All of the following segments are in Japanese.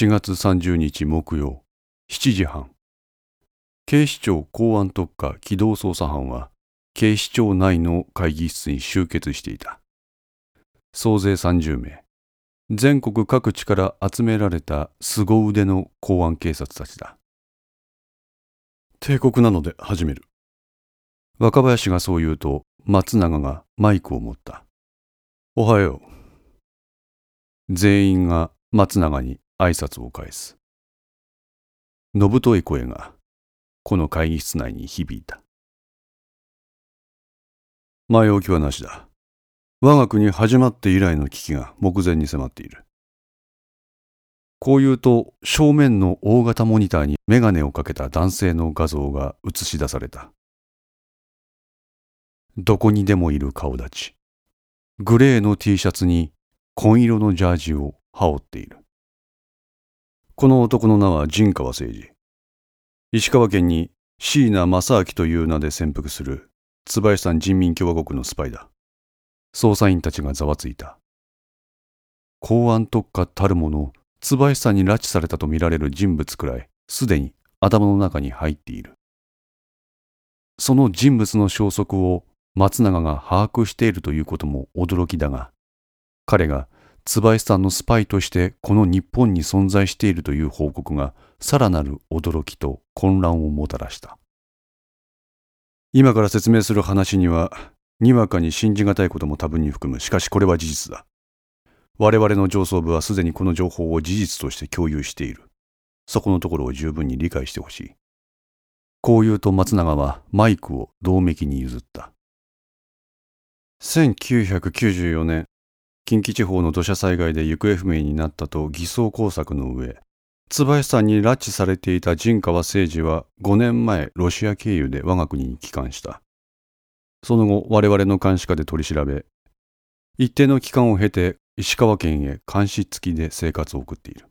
4月30日木曜7時半警視庁公安特化機動捜査班は警視庁内の会議室に集結していた。総勢30名。全国各地から集められた凄腕の公安警察たちだ。帝国なので始める。若林がそう言うと松永がマイクを持った。おはよう。全員が松永に挨拶を返す。のぶとい声が、この会議室内に響いた。前置きはなしだ。我が国始まって以来の危機が目前に迫っている。こう言うと、正面の大型モニターにメガネをかけた男性の画像が映し出された。どこにでもいる顔立ち。グレーの T シャツに紺色のジャージを羽織っている。この男の名は陣川誠二。石川県に椎名正明という名で潜伏する椿山人民共和国のスパイだ。捜査員たちがざわついた。公安特化たるもの椿山に拉致されたとみられる人物くらいすでに頭の中に入っている。その人物の消息を松永が把握しているということも驚きだが、彼が椿さんのスパイとしてこの日本に存在しているという報告がさらなる驚きと混乱をもたらした。今から説明する話には、にわかに信じがたいことも多分に含む。しかしこれは事実だ。我々の上層部はすでにこの情報を事実として共有している。そこのところを十分に理解してほしい。こう言うと松永はマイクを同盟に譲った。1994年近畿地方の土砂災害で行方不明になったと偽装工作の上、椿さんに拉致されていた陣川誠二は5年前ロシア経由で我が国に帰還した。その後我々の監視下で取り調べ、一定の期間を経て石川県へ監視付きで生活を送っている。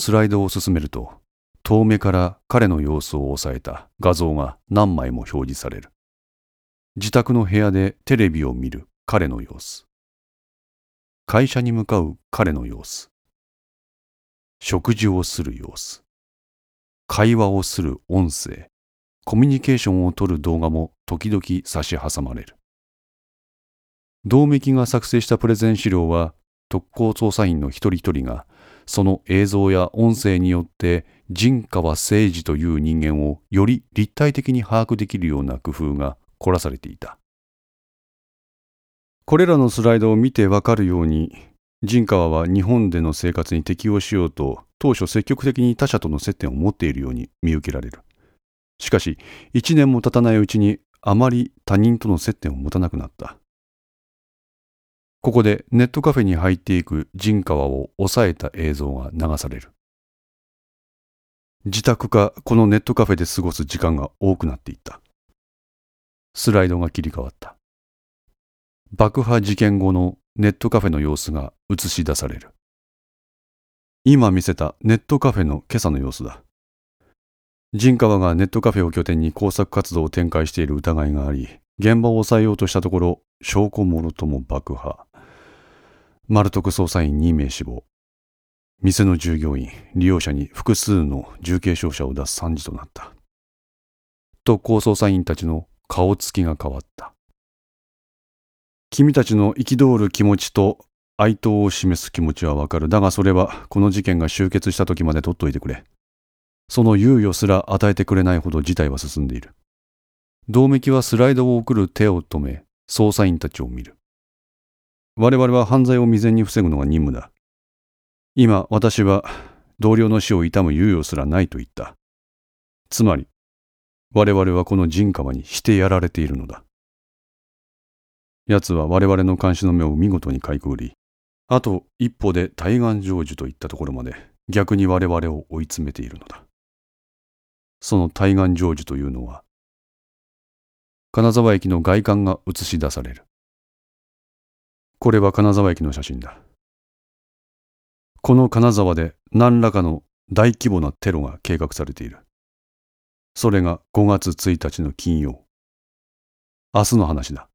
スライドを進めると、遠目から彼の様子を押さえた画像が何枚も表示される。自宅の部屋でテレビを見る彼の様子。会社に向かう彼の様子。食事をする様子。会話をする音声。コミュニケーションをとる動画も時々差し挟まれる。同盟が作成したプレゼン資料は特攻捜査員の一人一人がその映像や音声によって陣川誠二という人間をより立体的に把握できるような工夫が凝らされていた。これらのスライドを見てわかるように、陣川は日本での生活に適応しようと、当初積極的に他者との接点を持っているように見受けられる。しかし、一年も経たないうちにあまり他人との接点を持たなくなった。ここでネットカフェに入っていく陣川を抑えた映像が流される。自宅かこのネットカフェで過ごす時間が多くなっていった。スライドが切り替わった。爆破事件後のネットカフェの様子が映し出される。今見せたネットカフェの今朝の様子だ。陣川がネットカフェを拠点に工作活動を展開している疑いがあり、現場を抑えようとしたところ、証拠もろとも爆破。丸徳捜査員2名死亡。店の従業員、利用者に複数の重軽傷者を出す惨事となった。特攻捜査員たちの顔つきが変わった。君たちの憤る気持ちと哀悼を示す気持ちはわかる。だがそれはこの事件が終結した時まで取っといてくれ。その猶予すら与えてくれないほど事態は進んでいる。同盟はスライドを送る手を止め、捜査員たちを見る。我々は犯罪を未然に防ぐのが任務だ。今、私は同僚の死を悼む猶予すらないと言った。つまり、我々はこの陣川にしてやられているのだ。奴は我々の監視の目を見事にかいくぐり、あと一歩で対岸成就といったところまで逆に我々を追い詰めているのだ。その対岸成就というのは、金沢駅の外観が映し出される。これは金沢駅の写真だ。この金沢で何らかの大規模なテロが計画されている。それが5月1日の金曜。明日の話だ。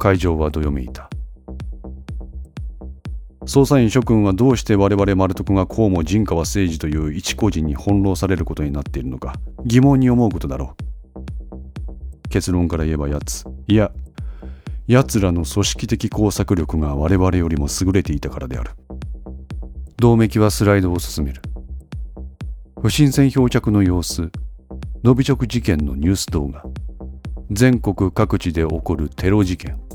会場はどよめいた。捜査員諸君はどうして我々丸徳がこうも陣川誠二という一個人に翻弄されることになっているのか疑問に思うことだろう。結論から言えば奴。いや奴らの組織的工作力が我々よりも優れていたからである。銅メキはスライドを進める。不審船漂着の様子。ノビチョク事件のニュース動画。全国各地で起こるテロ事件。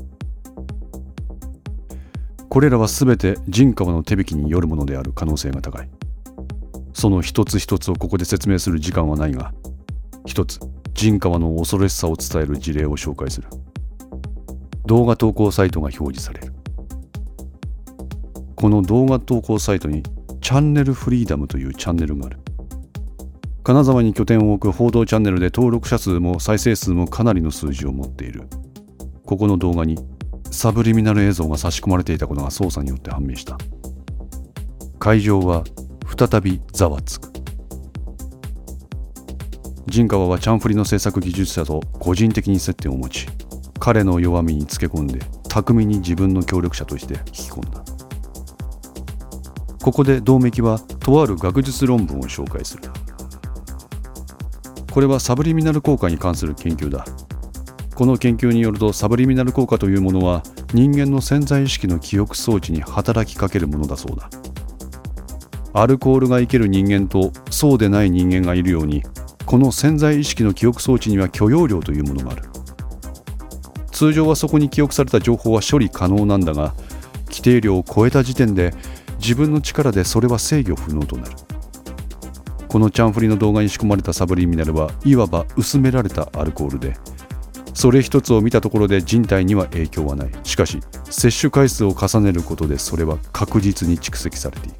これらは全て陣川の手引きによるものである可能性が高い。その一つ一つをここで説明する時間はないが一つ陣川の恐ろしさを伝える事例を紹介する。動画投稿サイトが表示される。この動画投稿サイトにチャンネルフリーダムというチャンネルがある。金沢に拠点を置く報道チャンネルで登録者数も再生数もかなりの数字を持っている。ここの動画にサブリミナル映像が差し込まれていたことが捜査によって判明した。会場は再びざわつく。陣川はチャンフリの制作技術者と個人的に接点を持ち彼の弱みにつけ込んで巧みに自分の協力者として引き込んだ。ここで銅メキはとある学術論文を紹介する。これはサブリミナル効果に関する研究だ。この研究によるとサブリミナル効果というものは人間の潜在意識の記憶装置に働きかけるものだそうだ。アルコールが生ける人間とそうでない人間がいるようにこの潜在意識の記憶装置には許容量というものがある。通常はそこに記憶された情報は処理可能なんだが規定量を超えた時点で自分の力でそれは制御不能となる。このチャンフリの動画に仕込まれたサブリミナルはいわば薄められたアルコールでそれ一つを見たところで人体には影響はない。しかし摂取回数を重ねることでそれは確実に蓄積されていく。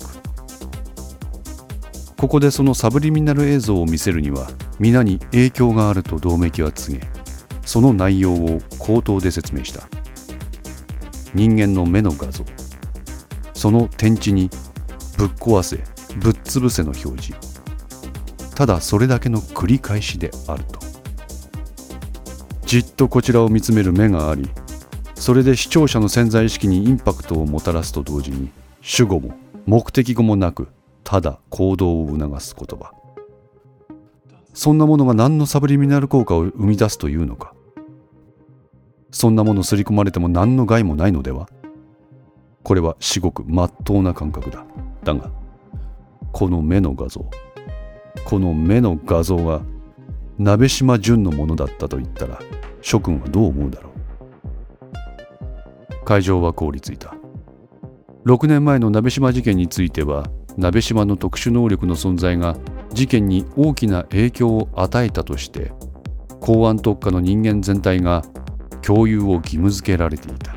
ここでそのサブリミナル映像を見せるには皆に影響があると動脈は告げその内容を口頭で説明した。人間の目の画像。その天地にぶっ壊せぶっ潰せの表示。ただそれだけの繰り返しであると。じっとこちらを見つめる目がありそれで視聴者の潜在意識にインパクトをもたらすと同時に主語も目的語もなくただ行動を促す言葉。そんなものが何のサブリミナル効果を生み出すというのか。そんなもの刷り込まれても何の害もないのでは。これは至極まっとうな感覚だ。だがこの目の画像この目の画像が鍋島淳のものだったと言ったら諸君はどう思うだろう？会場は凍りついた。6年前の鍋島事件については鍋島の特殊能力の存在が事件に大きな影響を与えたとして公安特化の人間全体が共有を義務付けられていた。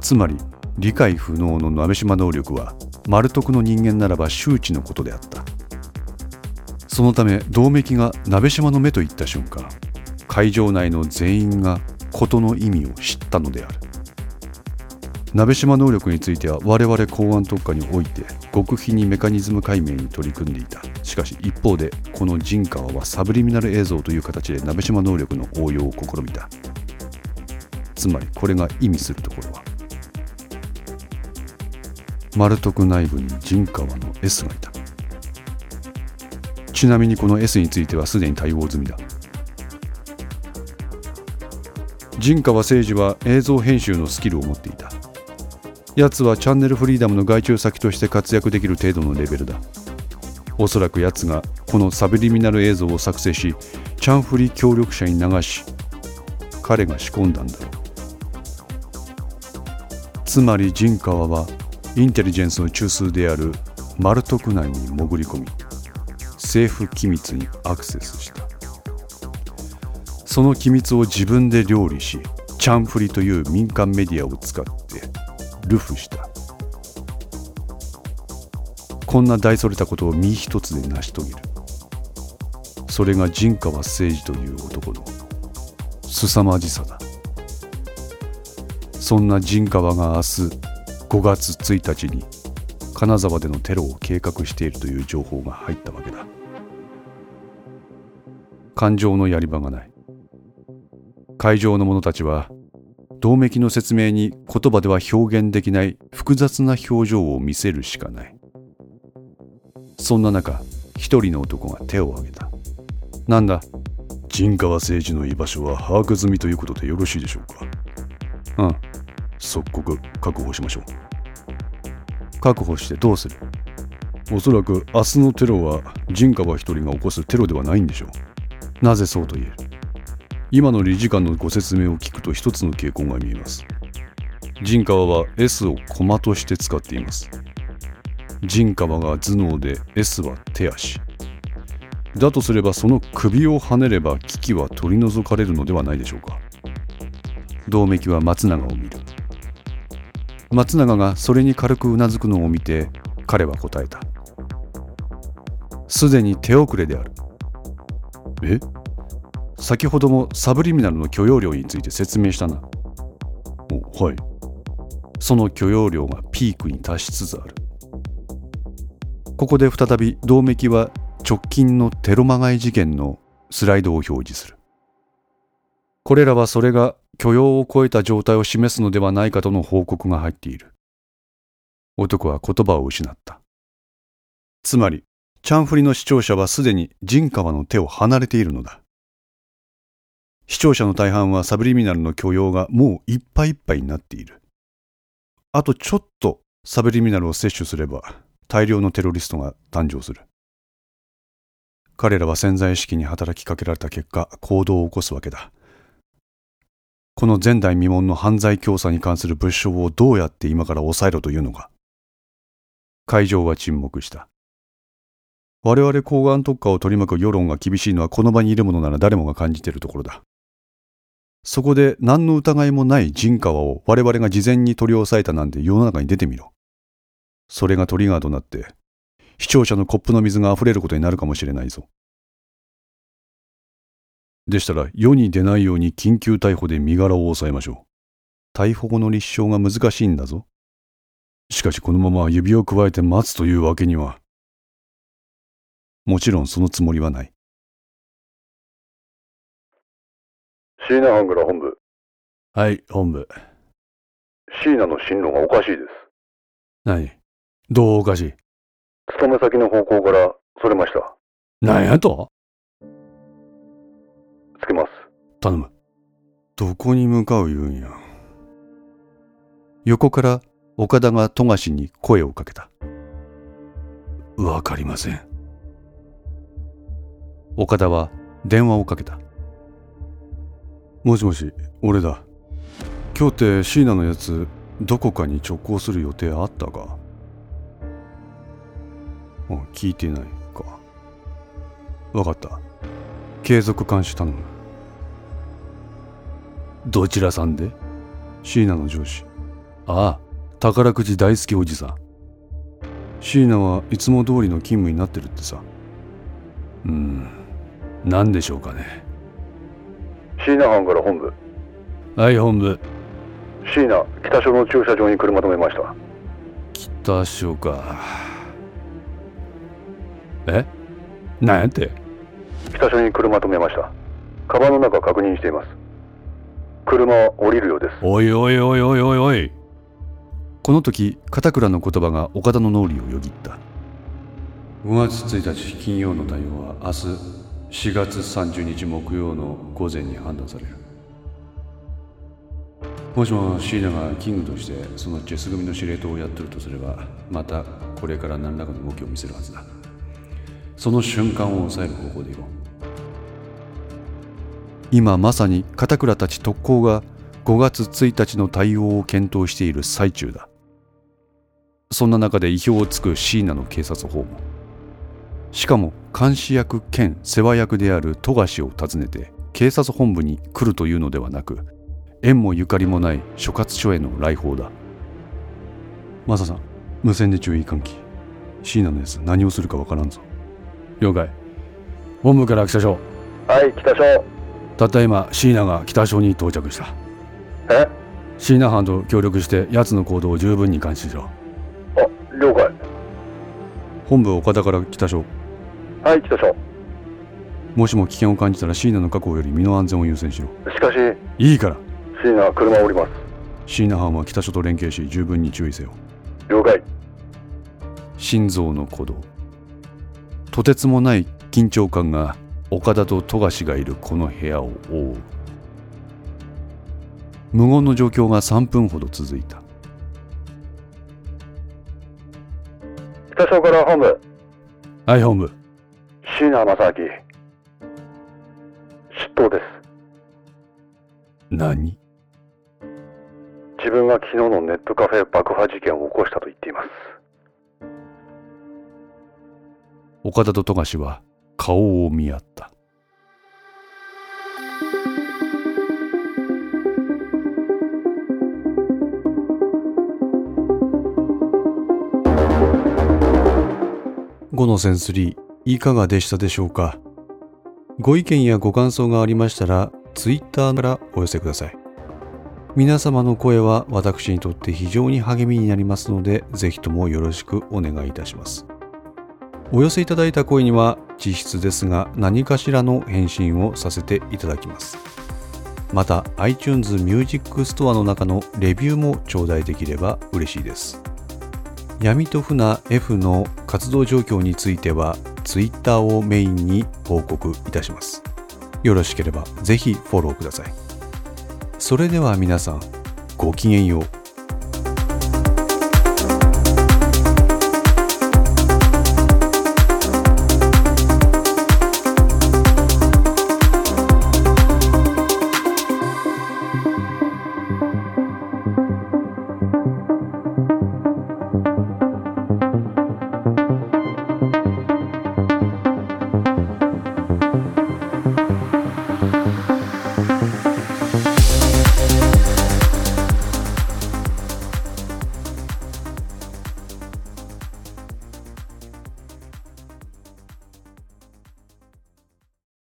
つまり理解不能の鍋島能力は丸徳の人間ならば周知のことであった。そのため銅メキが鍋島の目と言った瞬間会場内の全員が事の意味を知ったのである。鍋島能力については我々公安特化において極秘にメカニズム解明に取り組んでいた。しかし一方でこの陣川はサブリミナル映像という形で鍋島能力の応用を試みた。つまりこれが意味するところは丸徳内部に陣川の S がいた。ちなみにこの S についてはすでに対応済みだ。陣川誠二は映像編集のスキルを持っていた。奴はチャンネルフリーダムの外注先として活躍できる程度のレベルだ。おそらく奴がこのサブリミナル映像を作成しチャンフリー協力者に流し彼が仕込んだんだろう。つまり陣川はインテリジェンスの中枢であるマルトク内に潜り込み政府機密にアクセスした。その機密を自分で料理しチャンフリという民間メディアを使ってルフした。こんな大それたことを身一つで成し遂げる。それが陣川誠二という男の凄まじさだ。そんな陣川が明日5月1日に金沢でのテロを計画しているという情報が入ったわけだ。感情のやり場がない。会場の者たちは銅メキの説明に言葉では表現できない複雑な表情を見せるしかない。そんな中一人の男が手を挙げた。なんだ？陣川誠治の居場所は把握済みということでよろしいでしょうか？うん。即刻確保しましょう。確保してどうする？おそらく明日のテロは陣川一人が起こすテロではないんでしょうなぜそうと言え？る今の理事官のご説明を聞くと一つの傾向が見えます。陣川は S を駒として使っています。陣川が頭脳で S は手足。だとすればその首をはねれば危機は取り除かれるのではないでしょうか。銅メキは松永を見る。松永がそれに軽くうなずくのを見て彼は答えた。すでに手遅れである。え？先ほどもサブリミナルの許容量について説明したな。おはい。その許容量がピークに達しつつある。ここで再び銅メキは直近のテロまがい事件のスライドを表示する。これらはそれが許容を超えた状態を示すのではないかとの報告が入っている。男は言葉を失った。つまりチャンフリの視聴者はすでに陣川の手を離れているのだ。視聴者の大半はサブリミナルの許容がもういっぱいいっぱいになっている。あとちょっとサブリミナルを摂取すれば大量のテロリストが誕生する。彼らは潜在意識に働きかけられた結果行動を起こすわけだ。この前代未聞の犯罪教唆に関する物証をどうやって今から抑えろというのか。会場は沈黙した。我々抗がん特化を取り巻く世論が厳しいのはこの場にいる者なら誰もが感じているところだそこで何の疑いもない陣川を我々が事前に取り押さえたなんて世の中に出てみろそれがトリガーとなって視聴者のコップの水が溢れることになるかもしれないぞでしたら世に出ないように緊急逮捕で身柄を抑えましょう。逮捕後の立証が難しいんだぞ。しかしこのまま指をくわえて待つというわけには。もちろんそのつもりはない。椎名半倉本部。はい、本部。椎名の進路がおかしいです。何？どうおかしい？勤め先の方向からそれました。何やと？つけます。頼む。どこに向かう言うんや？横から岡田が富樫に声をかけた。わかりません。岡田は電話をかけた。もしもし、俺だ。今日って椎名のやつ、どこかに直行する予定あったか？聞いてないか。わかった。継続監視頼む。どちらさんで？椎名の上司。ああ、宝くじ大好きおじさん。椎名はいつも通りの勤務になってるってさ。うん、何でしょうかね？椎名班から本部。はい、本部。椎名、北署の駐車場に車止めました。北署か。え？なんやって？北署に車止めましたカバンの中確認しています車降りるようですおいおいおいおいおいおいこの時片倉の言葉が岡田の脳裏をよぎった5月1日金曜の対応は明日4月30日木曜の午前に判断される。もしも椎名がキングとしてそのチェス組の司令塔をやってるとすればまたこれから何らかの動きを見せるはずだ。その瞬間を抑える方法でいこう。今まさに片倉たち特攻が5月1日の対応を検討している最中だ。そんな中で意表をつく椎名の警察訪問。しかも監視役兼世話役である富樫を訪ねて警察本部に来るというのではなく縁もゆかりもない所轄署への来訪だ。マサさん無線で注意喚起。椎名のやつ何をするかわからんぞ。了解。本部から北署はい北署たった今椎名が北署に到着した。え？椎名班と協力して奴の行動を十分に監視しろ。あ了解。本部岡田から北署はい北署もしも危険を感じたら椎名の確保より身の安全を優先しろ。しかしいいから。椎名車降ります。椎名班は北署と連携し十分に注意せよ。了解。心臓の鼓動。とてつもない緊張感が岡田と富樫がいるこの部屋を覆う。無言の状況が3分ほど続いた。北署から本部。はい本部椎名正明出頭です。何？自分が昨日のネットカフェ爆破事件を起こしたと言っています。岡田と富樫は顔を見合った。5のセンスリーいかがでしたでしょうか？ご意見やご感想がありましたら Twitter からお寄せください。皆様の声は私にとって非常に励みになりますのでぜひともよろしくお願いいたします。お寄せいただいた声には実質ですが何かしらの返信をさせていただきます。また iTunes Music Store の中のレビューも頂戴できれば嬉しいです。闇と船 F の活動状況についてはツイッターをメインに報告いたします。よろしければぜひフォローください。それでは皆さんごきげんよう。